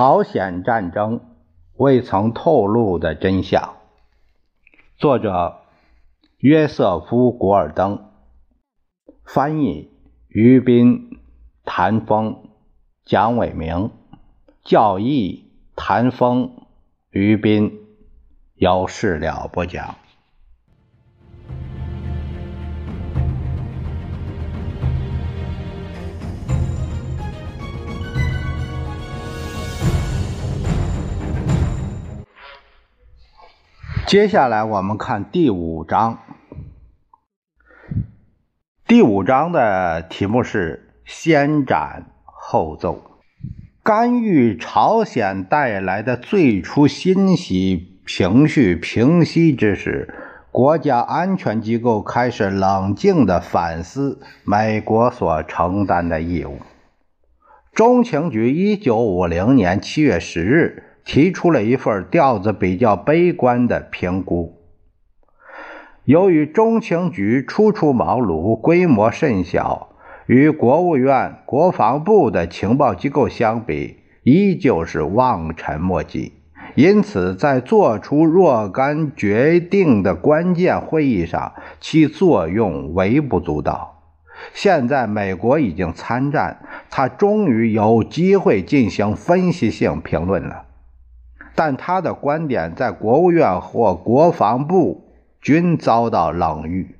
朝鲜战争未曾透露的真相。作者：约瑟夫·古尔登，翻译：于斌、谭峰、蒋伟明，教义：谭峰、于斌，由事了不讲。接下来我们看第五章。第五章的题目是“先斩后奏”。干预朝鲜带来的最初欣喜情绪平息之时，国家安全机构开始冷静地反思美国所承担的义务。中情局一九五零年七月十日。提出了一份调子比较悲观的评估。由于中情局初出茅庐，规模甚小，与国务院、国防部的情报机构相比，依旧是望尘莫及。因此，在做出若干决定的关键会议上，其作用微不足道。现在，美国已经参战，他终于有机会进行分析性评论了。但他的观点在国务院或国防部均遭到冷遇。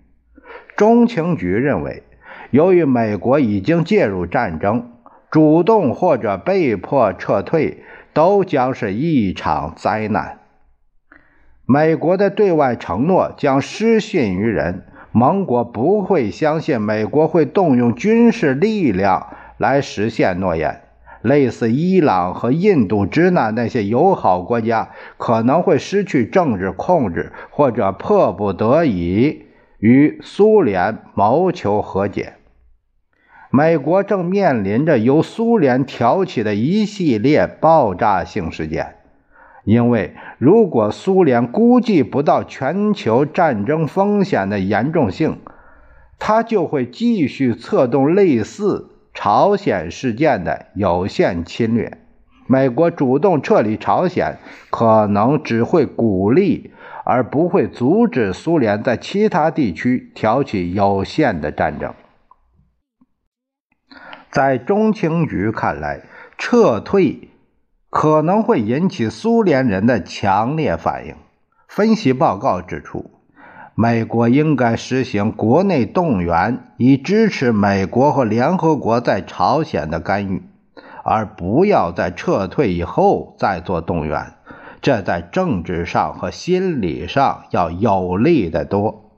中情局认为，由于美国已经介入战争，主动或者被迫撤退都将是一场灾难。美国的对外承诺将失信于人，盟国不会相信美国会动用军事力量来实现诺言。类似伊朗和印度支那那些友好国家可能会失去政治控制，或者迫不得已与苏联谋求和解。美国正面临着由苏联挑起的一系列爆炸性事件，因为如果苏联估计不到全球战争风险的严重性，它就会继续策动类似。朝鲜事件的有限侵略，美国主动撤离朝鲜，可能只会鼓励而不会阻止苏联在其他地区挑起有限的战争。在中情局看来，撤退可能会引起苏联人的强烈反应。分析报告指出。美国应该实行国内动员，以支持美国和联合国在朝鲜的干预，而不要在撤退以后再做动员。这在政治上和心理上要有利得多。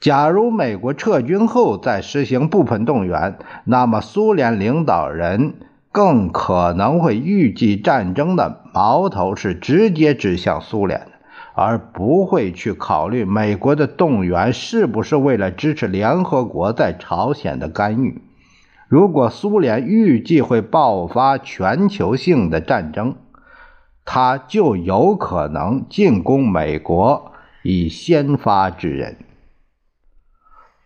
假如美国撤军后再实行部分动员，那么苏联领导人更可能会预计战争的矛头是直接指向苏联。而不会去考虑美国的动员是不是为了支持联合国在朝鲜的干预。如果苏联预计会爆发全球性的战争，他就有可能进攻美国，以先发制人。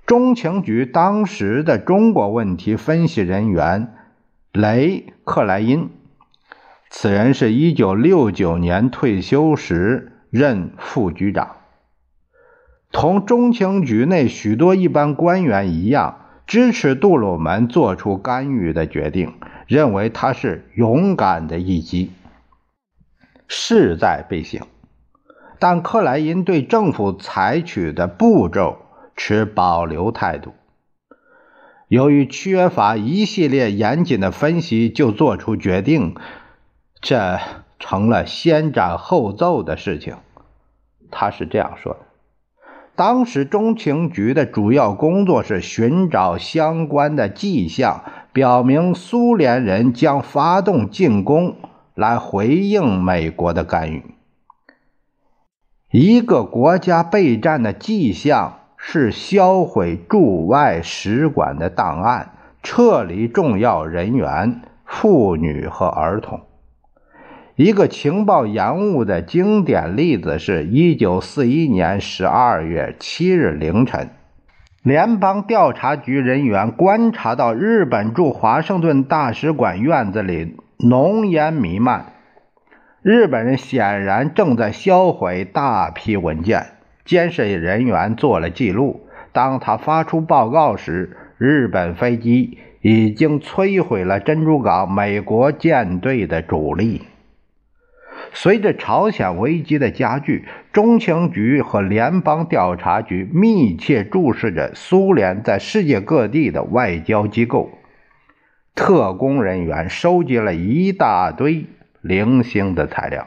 中情局当时的中国问题分析人员雷克莱因，此人是一九六九年退休时。任副局长，同中情局内许多一般官员一样，支持杜鲁门做出干预的决定，认为他是勇敢的一击，势在必行。但克莱因对政府采取的步骤持保留态度，由于缺乏一系列严谨的分析就做出决定，这。成了先斩后奏的事情，他是这样说的：当时中情局的主要工作是寻找相关的迹象，表明苏联人将发动进攻来回应美国的干预。一个国家备战的迹象是销毁驻外使馆的档案，撤离重要人员、妇女和儿童。一个情报延误的经典例子是1941年12月7日凌晨，联邦调查局人员观察到日本驻华盛顿大使馆院子里浓烟弥漫。日本人显然正在销毁大批文件，监视人员做了记录。当他发出报告时，日本飞机已经摧毁了珍珠港美国舰队的主力。随着朝鲜危机的加剧，中情局和联邦调查局密切注视着苏联在世界各地的外交机构。特工人员收集了一大堆零星的材料。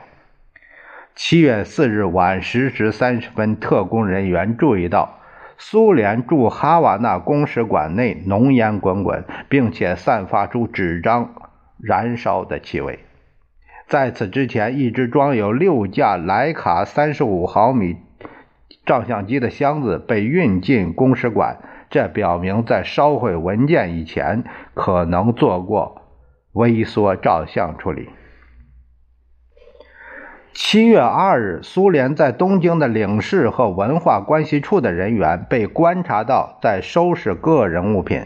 七月四日晚十时三十分，特工人员注意到苏联驻哈瓦那公使馆内浓烟滚滚，并且散发出纸张燃烧的气味。在此之前，一只装有六架徕卡三十五毫米照相机的箱子被运进公使馆。这表明，在烧毁文件以前，可能做过微缩照相处理。七月二日，苏联在东京的领事和文化关系处的人员被观察到在收拾个人物品。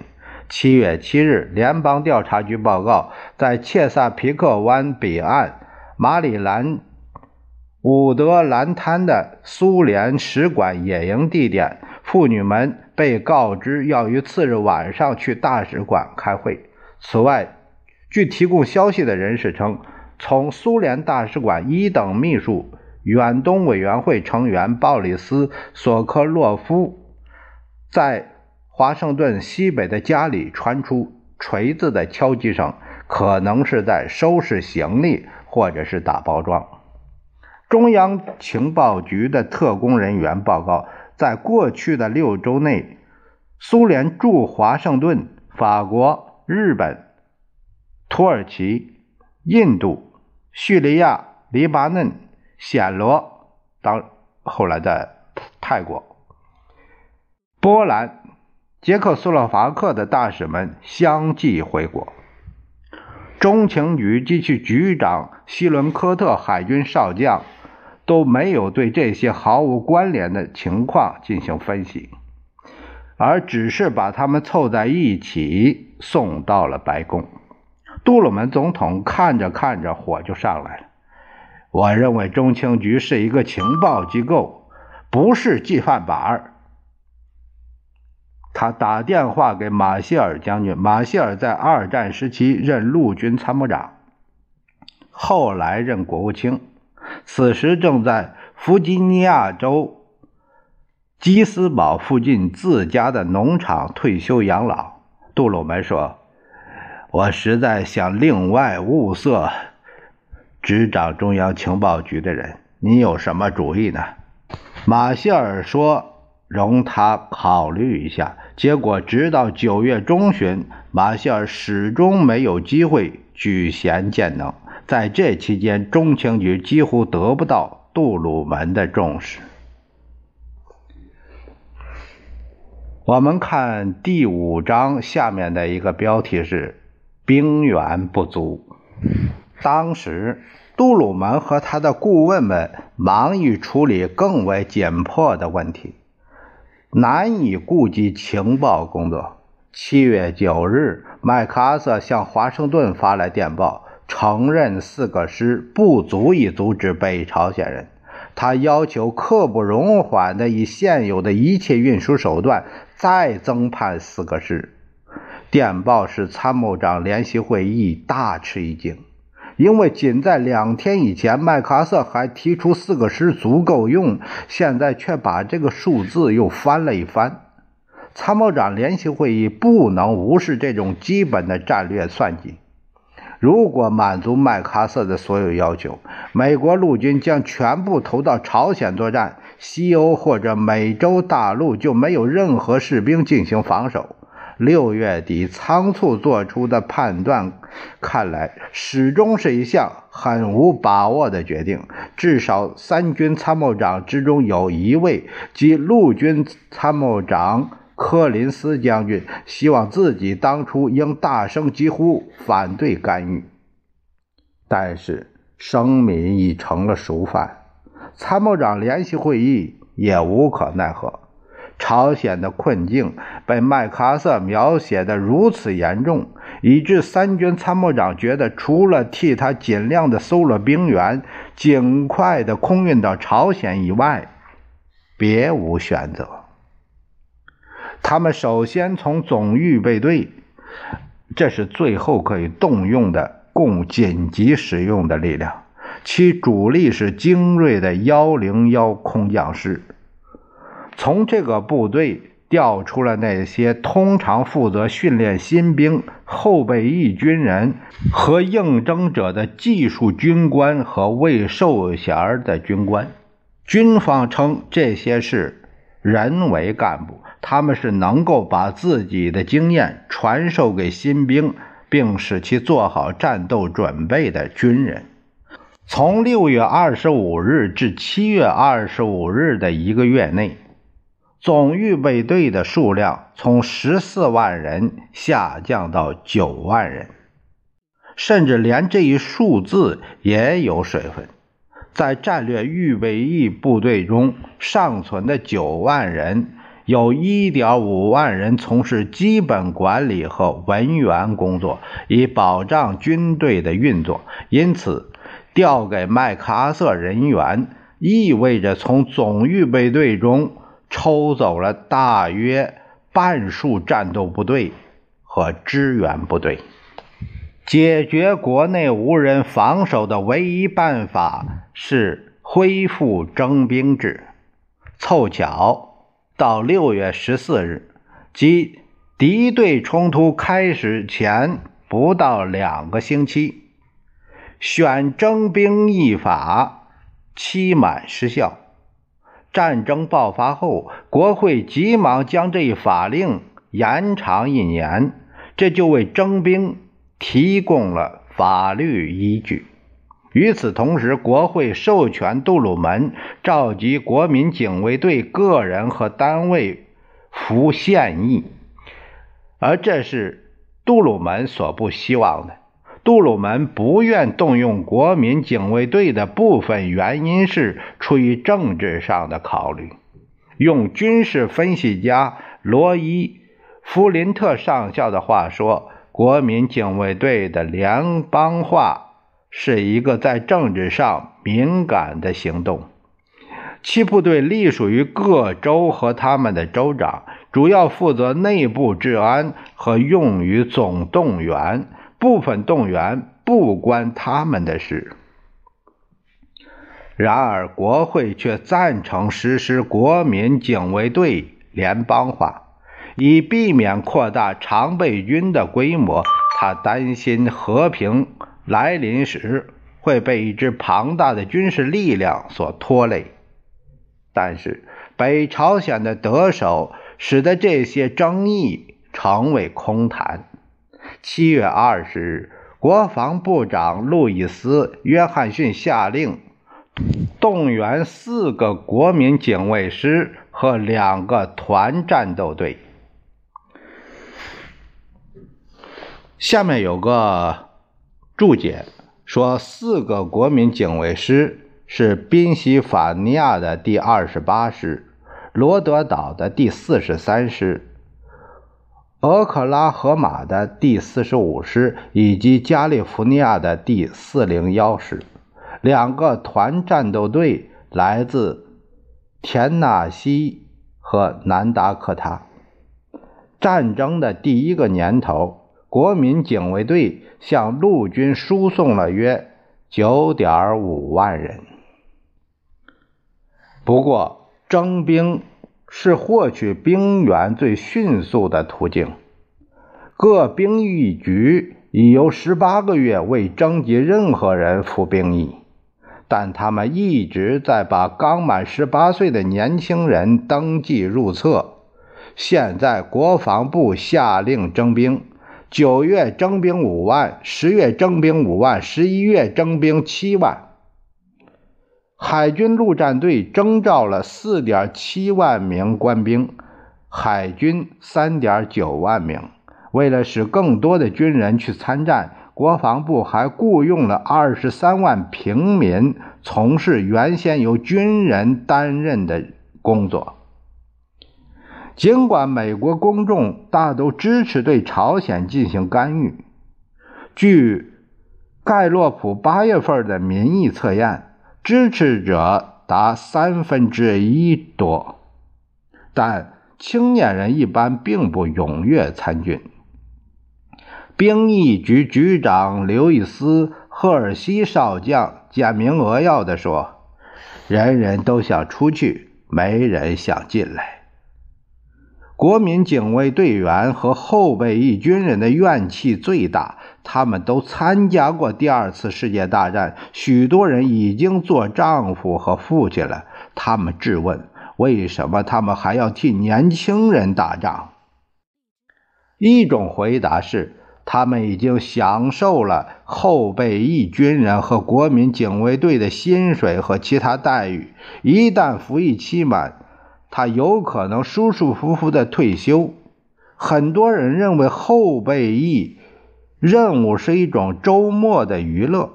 七月七日，联邦调查局报告，在切萨皮克湾彼岸马里兰伍德兰滩的苏联使馆野营地点，妇女们。被告知要于次日晚上去大使馆开会。此外，据提供消息的人士称，从苏联大使馆一等秘书、远东委员会成员鲍里斯·索科洛夫在华盛顿西北的家里传出锤子的敲击声，可能是在收拾行李或者是打包装。中央情报局的特工人员报告。在过去的六周内，苏联驻华盛顿、法国、日本、土耳其、印度、叙利亚、黎巴嫩、暹罗（当后来的泰国）、波兰、捷克斯洛伐克的大使们相继回国。中情局及其局长希伦科特海军少将。都没有对这些毫无关联的情况进行分析，而只是把他们凑在一起送到了白宫。杜鲁门总统看着看着，火就上来了。我认为中情局是一个情报机构，不是计范板儿他打电话给马歇尔将军，马歇尔在二战时期任陆军参谋长，后来任国务卿。此时正在弗吉尼亚州基斯堡附近自家的农场退休养老。杜鲁门说：“我实在想另外物色执掌中央情报局的人，你有什么主意呢？”马歇尔说：“容他考虑一下。”结果，直到九月中旬，马歇尔始终没有机会举贤荐能。在这期间，中情局几乎得不到杜鲁门的重视。我们看第五章下面的一个标题是“兵源不足”。当时，杜鲁门和他的顾问们忙于处理更为紧迫的问题，难以顾及情报工作。七月九日，麦克阿瑟向华盛顿发来电报。承认四个师不足以阻止北朝鲜人，他要求刻不容缓地以现有的一切运输手段再增派四个师。电报使参谋长联席会议大吃一惊，因为仅在两天以前，麦克阿瑟还提出四个师足够用，现在却把这个数字又翻了一番。参谋长联席会议不能无视这种基本的战略算计。如果满足麦克阿瑟的所有要求，美国陆军将全部投到朝鲜作战，西欧或者美洲大陆就没有任何士兵进行防守。六月底仓促做出的判断，看来始终是一项很无把握的决定。至少三军参谋长之中有一位，即陆军参谋长。柯林斯将军希望自己当初应大声疾呼反对干预，但是生米已成了熟饭，参谋长联席会议也无可奈何。朝鲜的困境被麦克阿瑟描写的如此严重，以致三军参谋长觉得，除了替他尽量的搜罗兵员，尽快的空运到朝鲜以外，别无选择。他们首先从总预备队，这是最后可以动用的供紧急使用的力量，其主力是精锐的幺零幺空降师。从这个部队调出了那些通常负责训练新兵、后备役军人和应征者的技术军官和未授衔的军官。军方称这些是人为干部，他们是能够把自己的经验传授给新兵，并使其做好战斗准备的军人。从六月二十五日至七月二十五日的一个月内。总预备队的数量从十四万人下降到九万人，甚至连这一数字也有水分。在战略预备役部队中尚存的九万人，有一点五万人从事基本管理和文员工作，以保障军队的运作。因此，调给麦克阿瑟人员意味着从总预备队中。抽走了大约半数战斗部队和支援部队。解决国内无人防守的唯一办法是恢复征兵制。凑巧到六月十四日，即敌对冲突开始前不到两个星期，选征兵役法期满失效。战争爆发后，国会急忙将这一法令延长一年，这就为征兵提供了法律依据。与此同时，国会授权杜鲁门召集国民警卫队个人和单位服现役，而这是杜鲁门所不希望的。杜鲁门不愿动用国民警卫队的部分原因是出于政治上的考虑。用军事分析家罗伊·弗林特上校的话说：“国民警卫队的联邦化是一个在政治上敏感的行动。其部队隶属于各州和他们的州长，主要负责内部治安和用于总动员。”部分动员不关他们的事，然而国会却赞成实施国民警卫队联邦化，以避免扩大常备军的规模。他担心和平来临时会被一支庞大的军事力量所拖累。但是北朝鲜的得手使得这些争议成为空谈。七月二十日，国防部长路易斯·约翰逊下令动员四个国民警卫师和两个团战斗队。下面有个注解说，四个国民警卫师是宾夕法尼亚的第二十八师、罗德岛的第四十三师。俄克拉荷马的第四十五师以及加利福尼亚的第四零幺师，两个团战斗队来自田纳西和南达科他。战争的第一个年头，国民警卫队向陆军输送了约九点五万人。不过，征兵。是获取兵员最迅速的途径。各兵役局已有十八个月未征集任何人服兵役，但他们一直在把刚满十八岁的年轻人登记入册。现在国防部下令征兵：九月征兵五万，十月征兵五万，十一月征兵七万。海军陆战队征召了4.7万名官兵，海军3.9万名。为了使更多的军人去参战，国防部还雇佣了23万平民从事原先由军人担任的工作。尽管美国公众大都支持对朝鲜进行干预，据盖洛普八月份的民意测验，支持者达三分之一多，但青年人一般并不踊跃参军。兵役局局长刘易斯·赫尔西少将简明扼要地说：“人人都想出去，没人想进来。”国民警卫队员和后备役军人的怨气最大，他们都参加过第二次世界大战，许多人已经做丈夫和父亲了。他们质问：为什么他们还要替年轻人打仗？一种回答是，他们已经享受了后备役军人和国民警卫队的薪水和其他待遇，一旦服役期满。他有可能舒舒服服的退休。很多人认为后备役任务是一种周末的娱乐。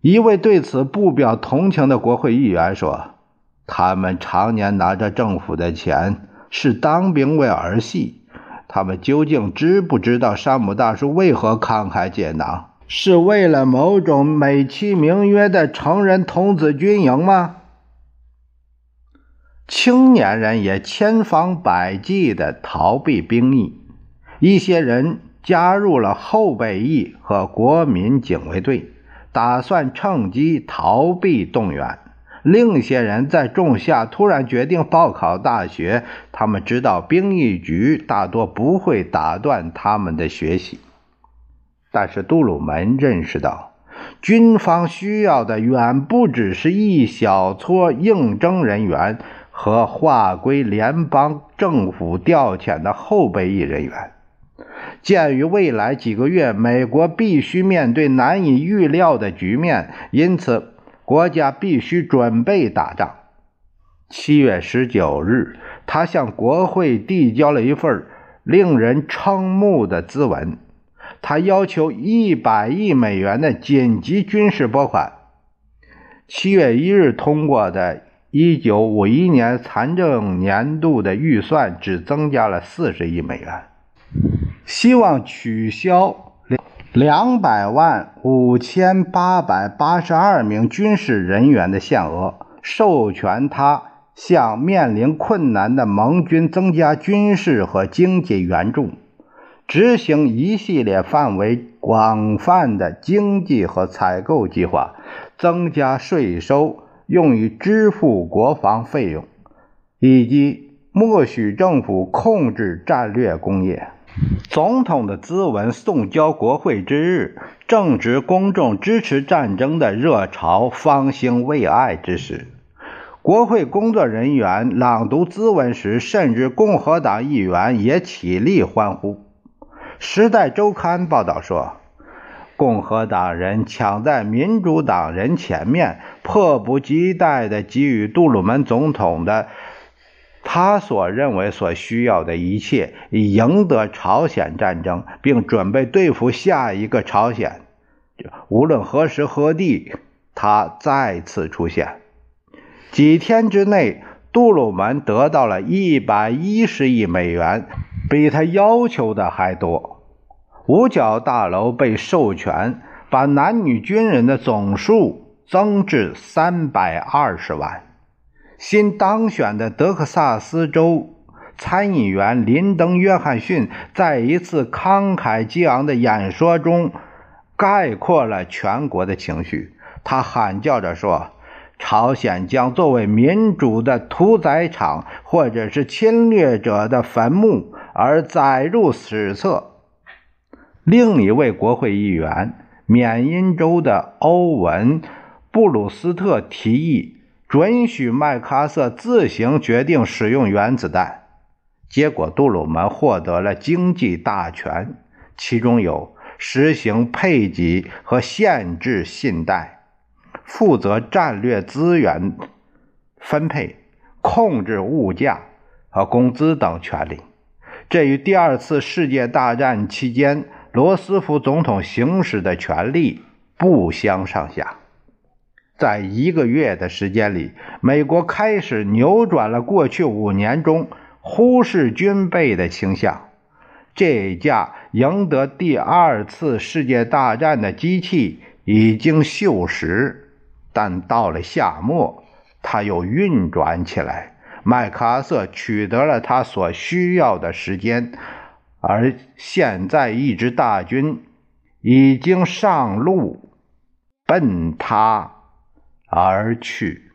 一位对此不表同情的国会议员说：“他们常年拿着政府的钱，是当兵为儿戏。他们究竟知不知道山姆大叔为何慷慨解囊？是为了某种美其名曰的成人童子军营吗？”青年人也千方百计地逃避兵役，一些人加入了后备役和国民警卫队，打算趁机逃避动员；另一些人在仲夏突然决定报考大学，他们知道兵役局大多不会打断他们的学习。但是杜鲁门认识到，军方需要的远不只是一小撮应征人员。和划归联邦政府调遣的后备役人员。鉴于未来几个月美国必须面对难以预料的局面，因此国家必须准备打仗。七月十九日，他向国会递交了一份令人瞠目的咨文，他要求一百亿美元的紧急军事拨款。七月一日通过的。一九五一年财政年度的预算只增加了四十亿美元，希望取消两百万五千八百八十二名军事人员的限额，授权他向面临困难的盟军增加军事和经济援助，执行一系列范围广泛的经济和采购计划，增加税收。用于支付国防费用，以及默许政府控制战略工业。总统的咨文送交国会之日，正值公众支持战争的热潮方兴未艾之时。国会工作人员朗读咨文时，甚至共和党议员也起立欢呼。《时代周刊》报道说。共和党人抢在民主党人前面，迫不及待地给予杜鲁门总统的他所认为所需要的一切，以赢得朝鲜战争，并准备对付下一个朝鲜。无论何时何地，他再次出现。几天之内，杜鲁门得到了一百一十亿美元，比他要求的还多。五角大楼被授权把男女军人的总数增至三百二十万。新当选的德克萨斯州参议员林登·约翰逊在一次慷慨激昂的演说中概括了全国的情绪。他喊叫着说：“朝鲜将作为民主的屠宰场，或者是侵略者的坟墓而载入史册。”另一位国会议员，缅因州的欧文·布鲁斯特提议准许麦克阿瑟自行决定使用原子弹。结果，杜鲁门获得了经济大权，其中有实行配给和限制信贷、负责战略资源分配、控制物价和工资等权利。这与第二次世界大战期间。罗斯福总统行使的权力不相上下。在一个月的时间里，美国开始扭转了过去五年中忽视军备的倾向。这架赢得第二次世界大战的机器已经锈蚀，但到了夏末，它又运转起来。麦克阿瑟取得了他所需要的时间，而现在一支大军已经上路，奔他而去。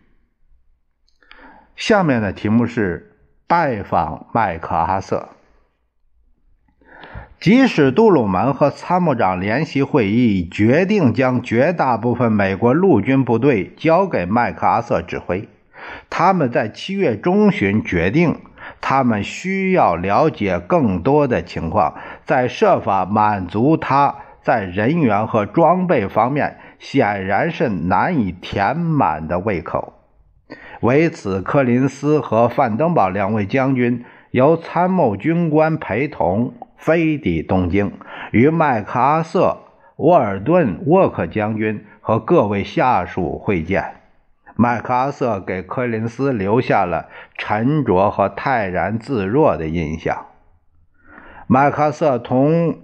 下面的题目是拜访麦克阿瑟。即使杜鲁门和参谋长联席会议决定将绝大部分美国陆军部队交给麦克阿瑟指挥。他们在七月中旬决定，他们需要了解更多的情况，在设法满足他在人员和装备方面显然是难以填满的胃口。为此，柯林斯和范登堡两位将军由参谋军官陪同飞抵东京，与麦克阿瑟、沃尔顿、沃克将军和各位下属会见。麦克阿瑟给柯林斯留下了沉着和泰然自若的印象。麦克阿瑟同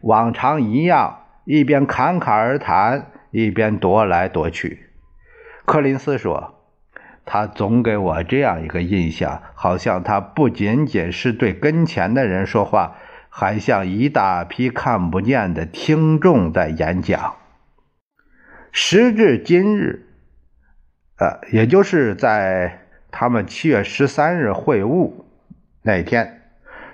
往常一样，一边侃侃而谈，一边踱来踱去。柯林斯说：“他总给我这样一个印象，好像他不仅仅是对跟前的人说话，还向一大批看不见的听众在演讲。”时至今日。呃，也就是在他们七月十三日会晤那天，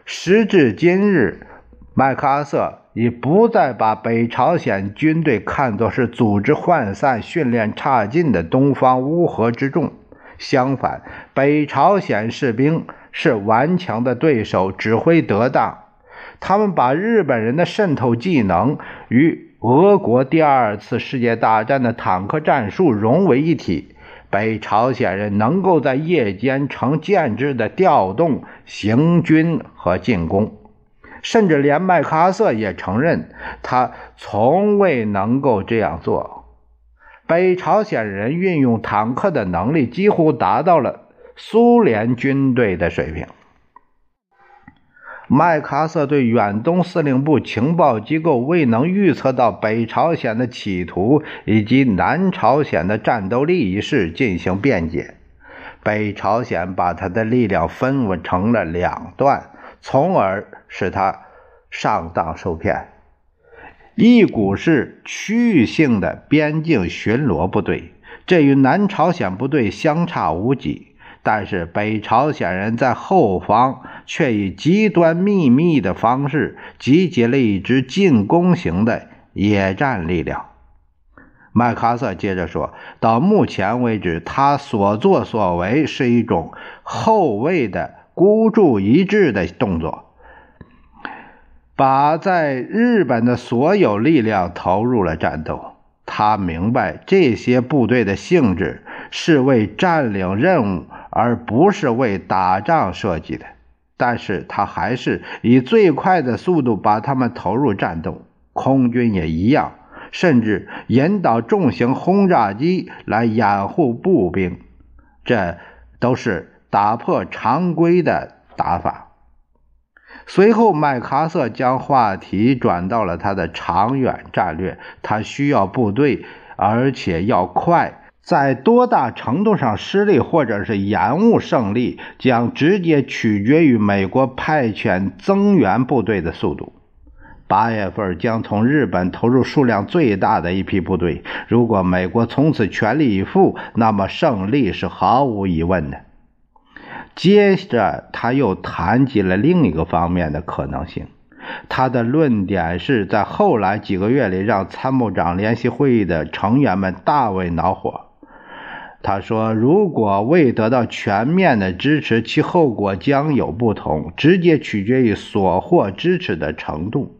时至今日，麦克阿瑟已不再把北朝鲜军队看作是组织涣散、训练差劲的东方乌合之众。相反，北朝鲜士兵是顽强的对手，指挥得当。他们把日本人的渗透技能与俄国第二次世界大战的坦克战术融为一体。北朝鲜人能够在夜间成建制的调动行军和进攻，甚至连麦克阿瑟也承认，他从未能够这样做。北朝鲜人运用坦克的能力几乎达到了苏联军队的水平。麦克阿瑟对远东司令部情报机构未能预测到北朝鲜的企图以及南朝鲜的战斗力一事进行辩解。北朝鲜把他的力量分成了两段，从而使他上当受骗。一股是区域性的边境巡逻部队，这与南朝鲜部队相差无几。但是北朝鲜人在后方却以极端秘密的方式集结了一支进攻型的野战力量。麦克阿瑟接着说：“到目前为止，他所作所为是一种后卫的孤注一掷的动作，把在日本的所有力量投入了战斗。他明白这些部队的性质是为占领任务。”而不是为打仗设计的，但是他还是以最快的速度把他们投入战斗。空军也一样，甚至引导重型轰炸机来掩护步兵，这都是打破常规的打法。随后，麦克阿瑟将话题转到了他的长远战略，他需要部队，而且要快。在多大程度上失利或者是延误胜利，将直接取决于美国派遣增援部队的速度。八月份将从日本投入数量最大的一批部队。如果美国从此全力以赴，那么胜利是毫无疑问的。接着，他又谈及了另一个方面的可能性。他的论点是在后来几个月里，让参谋长联席会议的成员们大为恼火。他说：“如果未得到全面的支持，其后果将有不同，直接取决于所获支持的程度。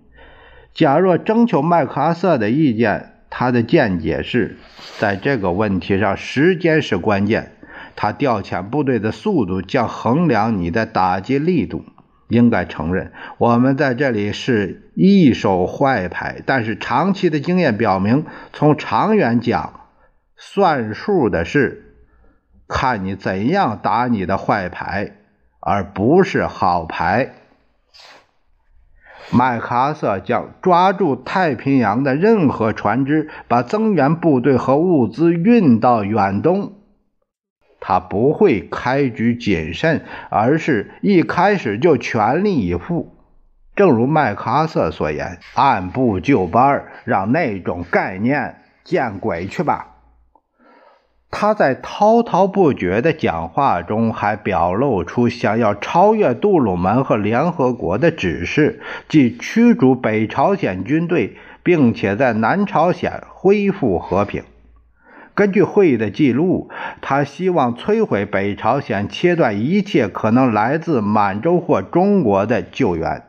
假若征求麦克阿瑟的意见，他的见解是，在这个问题上，时间是关键。他调遣部队的速度将衡量你的打击力度。应该承认，我们在这里是一手坏牌，但是长期的经验表明，从长远讲。”算数的是，看你怎样打你的坏牌。而不是好牌。麦克阿瑟将抓住太平洋的任何船只，把增援部队和物资运到远东。他不会开局谨慎，而是一开始就全力以赴。正如麦克阿瑟所言：“按部就班，让那种概念见鬼去吧。”他在滔滔不绝的讲话中还表露出想要超越杜鲁门和联合国的指示，即驱逐北朝鲜军队，并且在南朝鲜恢复和平。根据会议的记录，他希望摧毁北朝鲜，切断一切可能来自满洲或中国的救援。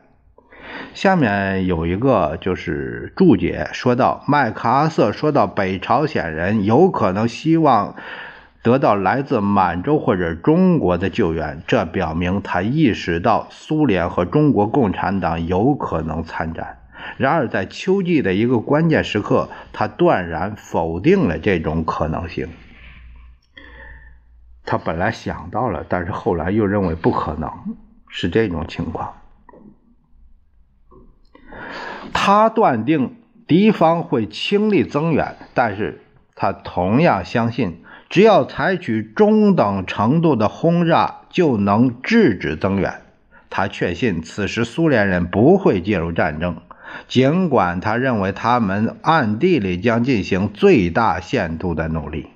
下面有一个就是注解，说到麦克阿瑟说到北朝鲜人有可能希望得到来自满洲或者中国的救援，这表明他意识到苏联和中国共产党有可能参战。然而，在秋季的一个关键时刻，他断然否定了这种可能性。他本来想到了，但是后来又认为不可能，是这种情况。他断定敌方会倾力增援，但是他同样相信，只要采取中等程度的轰炸就能制止增援。他确信此时苏联人不会介入战争，尽管他认为他们暗地里将进行最大限度的努力。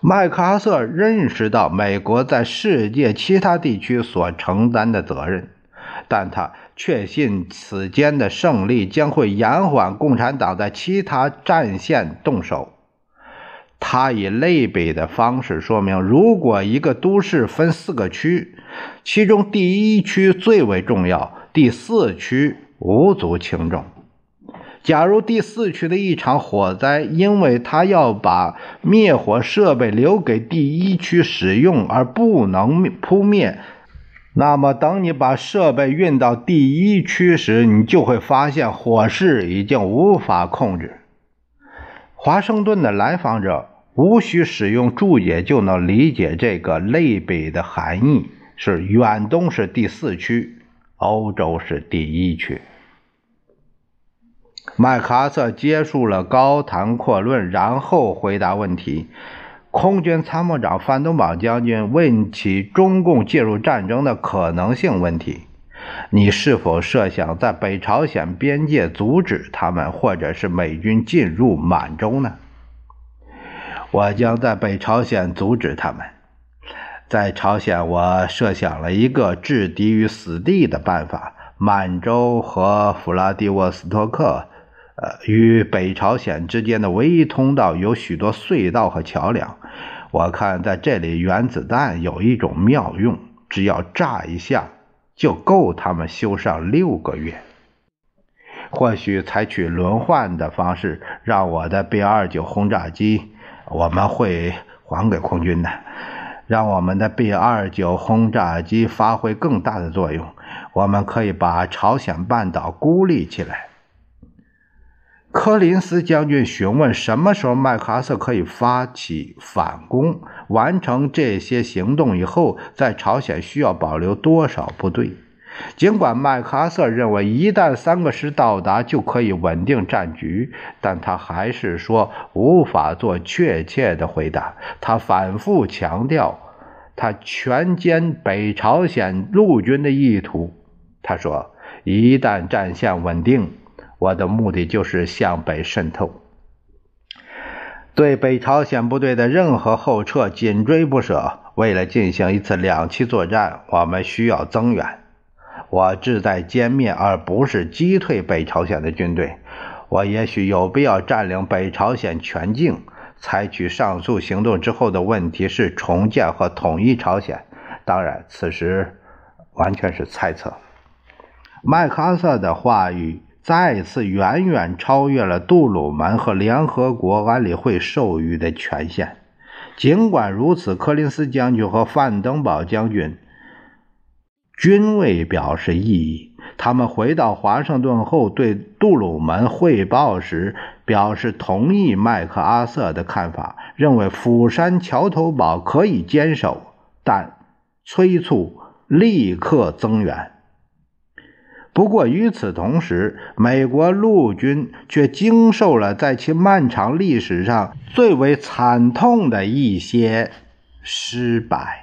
麦克阿瑟认识到美国在世界其他地区所承担的责任，但他。确信此间的胜利将会延缓共产党在其他战线动手。他以类比的方式说明：如果一个都市分四个区，其中第一区最为重要，第四区无足轻重。假如第四区的一场火灾，因为他要把灭火设备留给第一区使用而不能扑灭。那么，等你把设备运到第一区时，你就会发现火势已经无法控制。华盛顿的来访者无需使用注解就能理解这个类比的含义：是远东是第四区，欧洲是第一区。麦克阿瑟结束了高谈阔论，然后回答问题。空军参谋长范东宝将军问起中共介入战争的可能性问题：“你是否设想在北朝鲜边界阻止他们，或者是美军进入满洲呢？”“我将在北朝鲜阻止他们。在朝鲜，我设想了一个置敌于死地的办法。满洲和弗拉迪沃斯托克。”呃，与北朝鲜之间的唯一通道有许多隧道和桥梁。我看在这里，原子弹有一种妙用，只要炸一下，就够他们修上六个月。或许采取轮换的方式，让我的 B 二九轰炸机，我们会还给空军的，让我们的 B 二九轰炸机发挥更大的作用。我们可以把朝鲜半岛孤立起来。柯林斯将军询问什么时候麦克阿瑟可以发起反攻。完成这些行动以后，在朝鲜需要保留多少部队？尽管麦克阿瑟认为一旦三个师到达就可以稳定战局，但他还是说无法做确切的回答。他反复强调他全歼北朝鲜陆军的意图。他说：“一旦战线稳定。”我的目的就是向北渗透，对北朝鲜部队的任何后撤紧追不舍。为了进行一次两栖作战，我们需要增援。我志在歼灭，而不是击退北朝鲜的军队。我也许有必要占领北朝鲜全境。采取上述行动之后的问题是重建和统一朝鲜。当然，此时完全是猜测。麦克阿瑟的话语。再次远远超越了杜鲁门和联合国安理会授予的权限。尽管如此，柯林斯将军和范登堡将军均未表示异议。他们回到华盛顿后，对杜鲁门汇报时表示同意麦克阿瑟的看法，认为釜山桥头堡可以坚守，但催促立刻增援。不过与此同时，美国陆军却经受了在其漫长历史上最为惨痛的一些失败。